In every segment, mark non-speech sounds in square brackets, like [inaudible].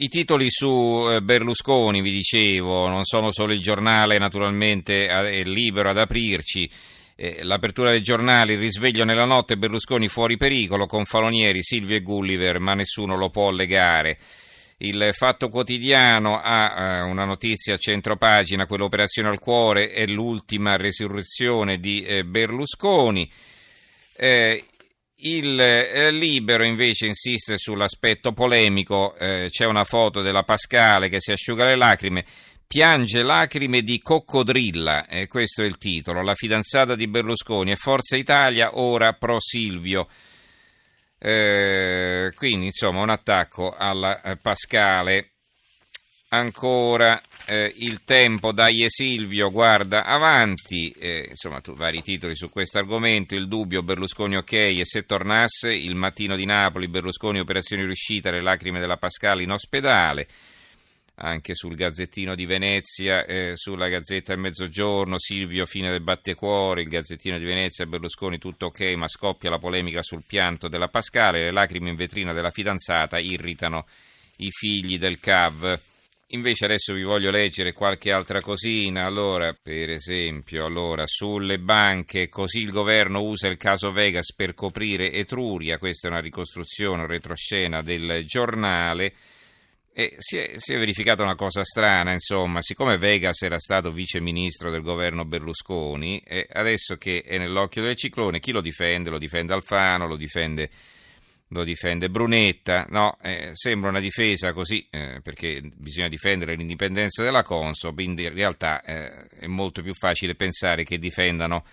I titoli su eh, Berlusconi, vi dicevo, non sono solo il giornale, naturalmente è libero ad aprirci. Eh, l'apertura dei giornali, il risveglio nella notte, Berlusconi fuori pericolo, con Falonieri, Silvio e Gulliver, ma nessuno lo può legare. Il Fatto Quotidiano ha una notizia a centropagina, quell'operazione al cuore è l'ultima resurrezione di Berlusconi. Eh, il eh, Libero invece insiste sull'aspetto polemico, eh, c'è una foto della Pascale che si asciuga le lacrime, piange lacrime di coccodrilla, eh, questo è il titolo, la fidanzata di Berlusconi è Forza Italia, ora pro Silvio. Eh, quindi insomma un attacco alla eh, Pascale. Ancora eh, il tempo, dai Silvio, guarda avanti, eh, insomma tu, vari titoli su questo argomento, il dubbio Berlusconi ok e se tornasse, il mattino di Napoli, Berlusconi operazione riuscita, le lacrime della Pascale in ospedale, anche sul Gazzettino di Venezia, eh, sulla Gazzetta del Mezzogiorno, Silvio fine del battecuore, il Gazzettino di Venezia, Berlusconi tutto ok ma scoppia la polemica sul pianto della Pascale, le lacrime in vetrina della fidanzata irritano i figli del CAV. Invece adesso vi voglio leggere qualche altra cosina. Allora, per esempio, allora, sulle banche, così il governo usa il caso Vegas per coprire Etruria. Questa è una ricostruzione, retroscena del giornale. E si è, si è, verificata una cosa strana, insomma, siccome Vegas era stato vice ministro del governo Berlusconi, adesso che è nell'occhio del ciclone, chi lo difende? Lo difende Alfano, lo difende lo difende Brunetta, no, eh, sembra una difesa così, eh, perché bisogna difendere l'indipendenza della Consob, in realtà eh, è molto più facile pensare che difendano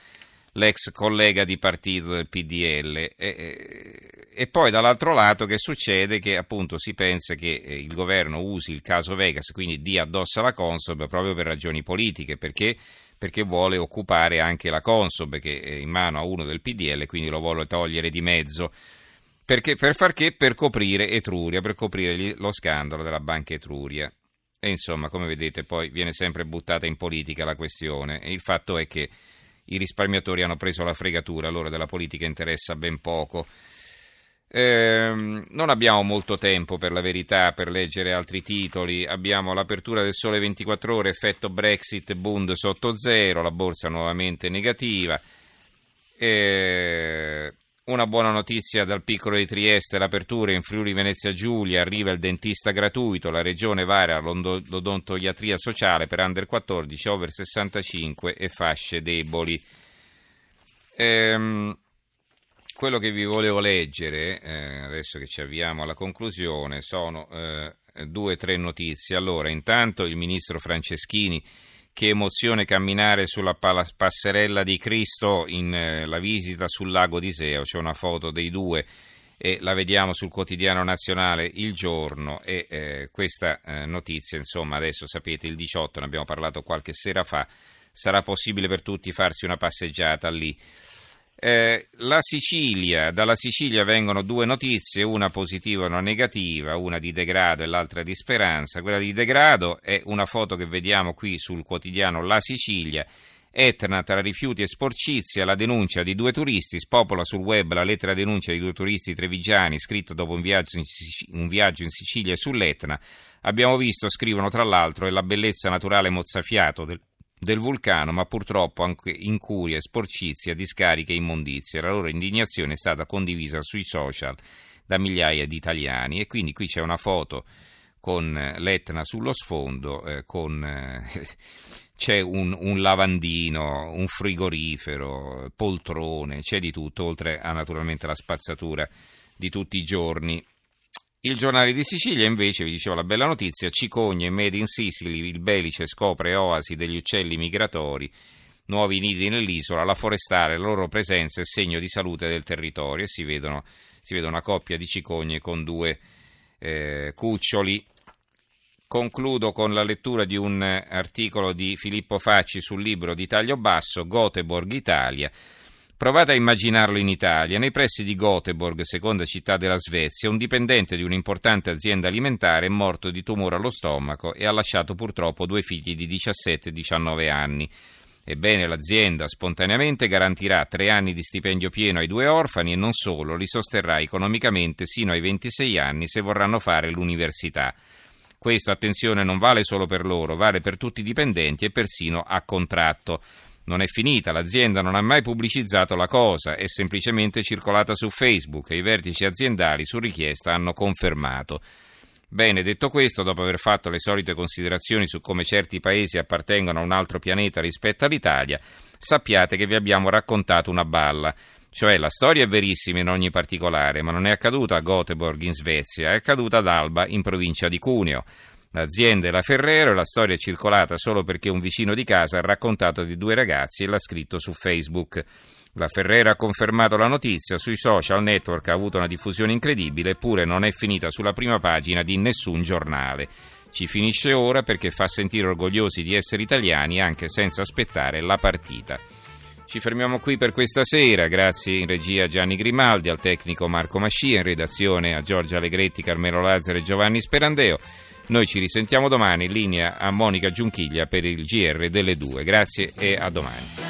l'ex collega di partito del PDL. E, poi dall'altro lato che succede? Che appunto si pensa che eh, il governo usi il caso Vegas, quindi dia addosso alla Consob proprio per ragioni politiche, perché perché vuole occupare anche la Consob che è in mano a uno del PDL, quindi lo vuole togliere di mezzo. Perché, per far che? Per coprire Etruria, per coprire lo scandalo della banca Etruria. E insomma, come vedete, poi viene sempre buttata in politica la questione. E il fatto è che i risparmiatori hanno preso la fregatura, loro della politica interessa ben poco. Eh, non abbiamo molto tempo per la verità per leggere altri titoli. Abbiamo l'apertura del sole 24 ore, effetto Brexit, Bund sotto zero, la borsa nuovamente negativa. Eh, una buona notizia dal piccolo di Trieste, l'apertura in Friuli Venezia Giulia, arriva il dentista gratuito, la regione vara l'odontoiatria sociale per under 14, over 65 e fasce deboli. Ehm, quello che vi volevo leggere, eh, adesso che ci avviamo alla conclusione, sono eh, due o tre notizie. Allora, intanto il ministro Franceschini che emozione camminare sulla passerella di Cristo in eh, la visita sul lago di Seo, c'è una foto dei due e la vediamo sul quotidiano nazionale il giorno e eh, questa eh, notizia, insomma, adesso sapete il 18, ne abbiamo parlato qualche sera fa, sarà possibile per tutti farsi una passeggiata lì. Eh, la Sicilia, dalla Sicilia vengono due notizie, una positiva e una negativa, una di degrado e l'altra di speranza. Quella di degrado è una foto che vediamo qui sul quotidiano La Sicilia. Etna tra rifiuti e sporcizia, la denuncia di due turisti, spopola sul web la lettera denuncia di due turisti trevigiani scritto dopo un viaggio in, Sicilia, un viaggio in Sicilia sull'Etna. Abbiamo visto, scrivono tra l'altro, è la bellezza naturale mozzafiato del del vulcano, ma purtroppo anche incuria, sporcizia, discariche e immondizie. La loro indignazione è stata condivisa sui social da migliaia di italiani e quindi qui c'è una foto con eh, l'Etna sullo sfondo, eh, con, eh, [laughs] c'è un, un, lavandino, un frigorifero, poltrone, c'è di tutto, oltre a naturalmente la spazzatura di tutti i giorni il giornale di Sicilia invece, vi dicevo la bella notizia, Cicogne, Made in Sicily, il Belice scopre oasi degli uccelli migratori, nuovi nidi nell'isola, la forestale, la loro presenza è segno di salute del territorio e si, vedono, si vede una coppia di cicogne con due eh, cuccioli. Concludo con la lettura di un articolo di Filippo Facci sul libro di taglio basso, Göteborg Italia. Provate a immaginarlo in Italia. Nei pressi di Göteborg, seconda città della Svezia, un dipendente di un'importante azienda alimentare è morto di tumore allo stomaco e ha lasciato purtroppo due figli di 17 e 19 anni. Ebbene, l'azienda spontaneamente garantirà tre anni di stipendio pieno ai due orfani e non solo, li sosterrà economicamente sino ai 26 anni se vorranno fare l'università. Questo, attenzione, non vale solo per loro, vale per tutti i dipendenti e persino a contratto. Non è finita, l'azienda non ha mai pubblicizzato la cosa, è semplicemente circolata su Facebook e i vertici aziendali su richiesta hanno confermato. Bene, detto questo, dopo aver fatto le solite considerazioni su come certi paesi appartengono a un altro pianeta rispetto all'Italia, sappiate che vi abbiamo raccontato una balla. Cioè la storia è verissima in ogni particolare, ma non è accaduta a Göteborg in Svezia, è accaduta ad Alba in provincia di Cuneo. L'azienda è la Ferrero e la storia è circolata solo perché un vicino di casa ha raccontato di due ragazzi e l'ha scritto su Facebook. La Ferrera ha confermato la notizia, sui social network ha avuto una diffusione incredibile, eppure non è finita sulla prima pagina di nessun giornale. Ci finisce ora perché fa sentire orgogliosi di essere italiani anche senza aspettare la partita. Ci fermiamo qui per questa sera, grazie in regia a Gianni Grimaldi, al tecnico Marco Mascia, in redazione a Giorgia Allegretti, Carmelo Lazzaro e Giovanni Sperandeo. Noi ci risentiamo domani in linea a Monica Giunchiglia per il GR delle due. Grazie e a domani.